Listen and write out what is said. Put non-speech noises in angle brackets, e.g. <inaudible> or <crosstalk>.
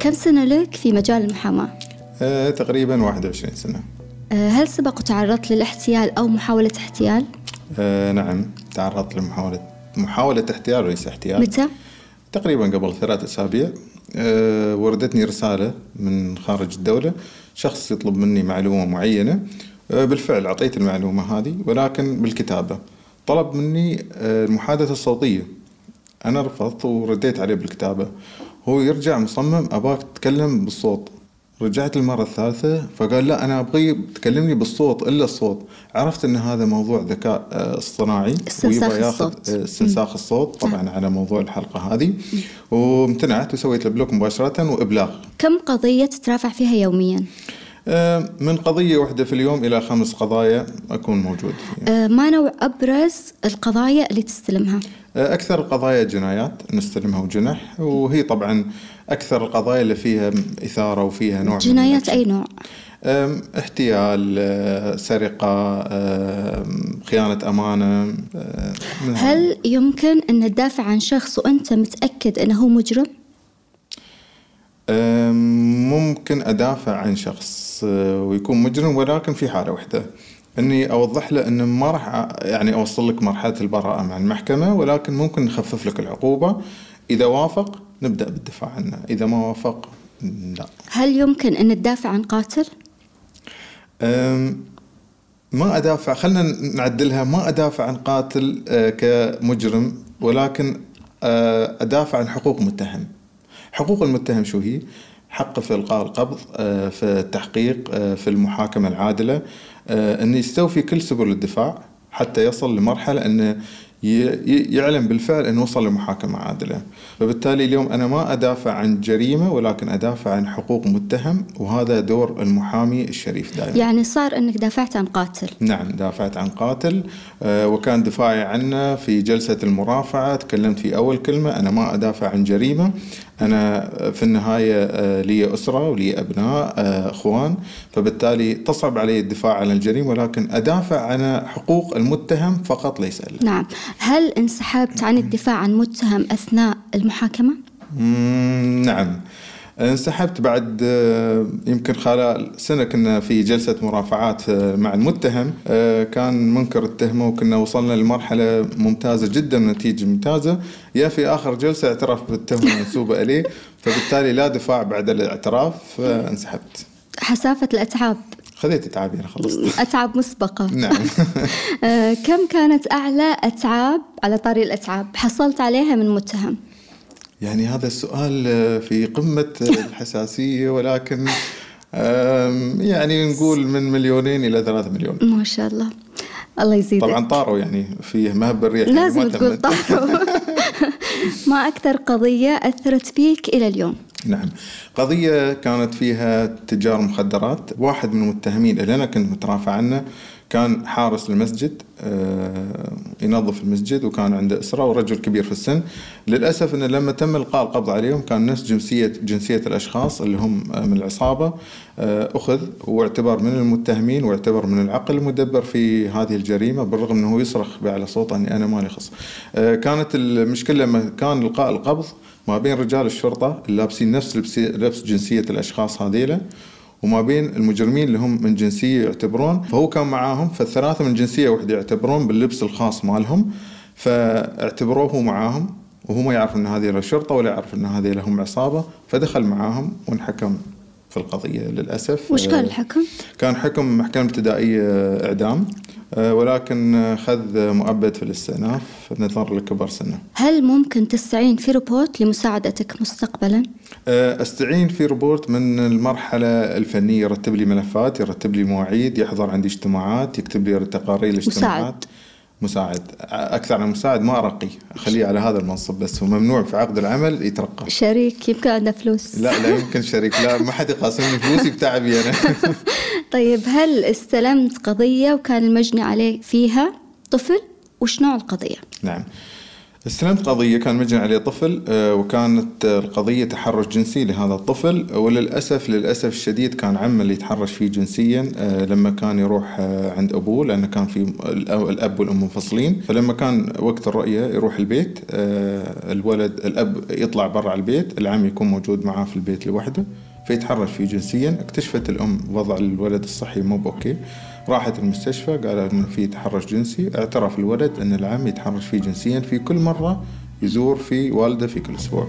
كم سنة لك في مجال المحاماة؟ آه، تقريبا 21 سنة آه، هل سبق وتعرضت للاحتيال أو محاولة احتيال؟ آه، نعم تعرضت لمحاولة محاولة احتيال وليس احتيال متى؟ تقريبا قبل ثلاث أسابيع آه، وردتني رسالة من خارج الدولة شخص يطلب مني معلومة معينة آه، بالفعل أعطيت المعلومة هذه ولكن بالكتابة طلب مني آه، المحادثة الصوتية أنا رفضت ورديت عليه بالكتابة. هو يرجع مصمم أباك تتكلم بالصوت. رجعت المرة الثالثة فقال لا أنا أبغي تكلمني بالصوت إلا الصوت. عرفت أن هذا موضوع ذكاء آه، اصطناعي استنساخ ويبغى ياخذ الصوت. آه، استنساخ الصوت. طبعا على موضوع الحلقة هذه. وامتنعت وسويت له بلوك مباشرة وإبلاغ. كم قضية تترافع فيها يوميا؟ آه، من قضية واحدة في اليوم إلى خمس قضايا أكون موجود فيها. آه، ما نوع أبرز القضايا اللي تستلمها؟ آه، أكثر القضايا جنايات نستلمها وجنح وهي طبعا أكثر القضايا اللي فيها إثارة وفيها نوع جنايات. أي نوع؟ احتيال سرقة خيانة أمانة. هل يمكن أن تدافع عن شخص وأنت متأكد أنه مجرم؟ ممكن أدافع عن شخص آه، ويكون مجرم ولكن في حالة واحدة إني أوضح له إنه ما راح يعني أوصل لك مرحلة البراءة مع المحكمة ولكن ممكن نخفف لك العقوبة. إذا وافق نبدأ بالدفاع عنه. إذا ما وافق لا. هل يمكن أن تدافع عن قاتل؟ ما أدافع خلينا نعدلها. ما أدافع عن قاتل آه، كمجرم ولكن آه، أدافع عن حقوق متهم. حقوق المتهم شو هي؟ حقه في القاء القبض آه، في التحقيق آه، في المحاكمة العادلة آه، انه يستوفي كل سبل الدفاع حتى يصل لمرحلة إنه يعلم بالفعل إنه وصل لمحاكمة عادلة. فبالتالي اليوم أنا ما أدافع عن جريمة ولكن أدافع عن حقوق متهم وهذا دور المحامي الشريف دائما. يعني صار أنك دافعت عن قاتل. نعم دافعت عن قاتل وكان دفاعي عنه في جلسة المرافعة تكلمت في أول كلمة أنا ما أدافع عن جريمة. أنا في النهاية آه، لي أسرة ولي أبناء آه، أخوان. فبالتالي تصعب علي الدفاع عن الجريمة ولكن أدافع عن حقوق المتهم فقط ليس إلا. نعم. هل انسحبت عن الدفاع عن متهم أثناء المحاكمة؟ نعم. انسحبت بعد آه، يمكن خلال سنة كنا في جلسة مرافعات آه، مع المتهم. آه، كان منكر التهمة وكنا وصلنا لمرحلة ممتازة جدا نتيجة ممتازة. يا في آخر جلسة اعترف بالتهمة المنسوبة <laughs> إليه فبالتالي لا دفاع بعد الاعتراف فانسحبت. حسافة الأتعاب. خذيت تعابي أنا خلصت. أتعاب مسبقة. <laughs> نعم. <laughs> آه، كم كانت أعلى أتعاب على طاري الأتعاب؟ حصلت عليها من متهم؟ يعني هذا السؤال في قمة الحساسية ولكن يعني نقول من مليونين إلى ثلاثة مليون. ما شاء الله. الله يزيدك. طبعا طاروا يعني فيه مهب الريح يعني لازم تقول. طاروا. <laughs> ما أكثر قضية أثرت فيك إلى اليوم؟ نعم. قضية كانت فيها تجار مخدرات. واحد من المتهمين اللي أنا كنت مترافع عنه كان حارس المسجد آه، ينظف المسجد وكان عنده أسرة ورجل كبير في السن. للأسف أنه لما تم إلقاء القبض عليهم كان نفس جنسية جنسية الأشخاص اللي هم آه، من العصابة آه، أخذ واعتبر من المتهمين واعتبر من العقل المدبر في هذه الجريمة بالرغم أنه يصرخ بأعلى صوته أني أنا مالي خص. كانت المشكلة لما كان إلقاء القبض ما بين رجال الشرطة اللي لابسين نفس لبسي- لبس جنسية الأشخاص هذيلا وما بين المجرمين اللي هم من جنسية يعتبرون. فهو كان معاهم فالثلاثة من جنسية واحدة يعتبرون باللبس الخاص مالهم فاعتبروه هو معاهم وهو ما يعرف إن هذه الشرطة ولا يعرف إن هذه لهم عصابة. فدخل معاهم وانحكم في القضية للأسف. وش كان آه، الحكم؟ كان حكم محكمة ابتدائية إعدام. آه، ولكن خذ مؤبد في الاستئناف نظرا لكبر سنة هل ممكن تستعين في روبوت لمساعدتك مستقبلا؟ آه، استعين في روبوت من المرحلة الفنية يرتب لي ملفات يرتب لي مواعيد يحضر عندي اجتماعات يكتب لي تقارير الاجتماعات مساعد. مساعد أكثر عن مساعد ما ارقي أخليه على هذا المنصب بس هو ممنوع في عقد العمل يترقى. شريك يمكن عنده فلوس. لا لا يمكن شريك لا ما حد يقاسمني فلوسي بتعبي أنا. <laughs> طيب هل استلمت قضية وكان المجني عليه فيها طفل؟ وش نوع القضية؟ نعم. استلمت قضية كان مجني عليه طفل آه، وكانت القضية تحرش جنسي لهذا الطفل وللأسف للأسف الشديد كان عمه اللي يتحرش فيه جنسيا آه، لما كان يروح آه، عند أبوه لأنه كان في الأب والأم منفصلين. فلما كان وقت الرؤية يروح البيت الولد الأب يطلع برا البيت العم يكون موجود معاه في البيت لوحده. فيتحرش فيه جنسيا. اكتشفت الأم وضع الولد الصحي مو بأوكي. راحت المستشفى قالوا إنه في تحرش جنسي. اعترف الولد إن العم يتحرش فيه جنسيا في كل مرة يزور في والده في كل أسبوع.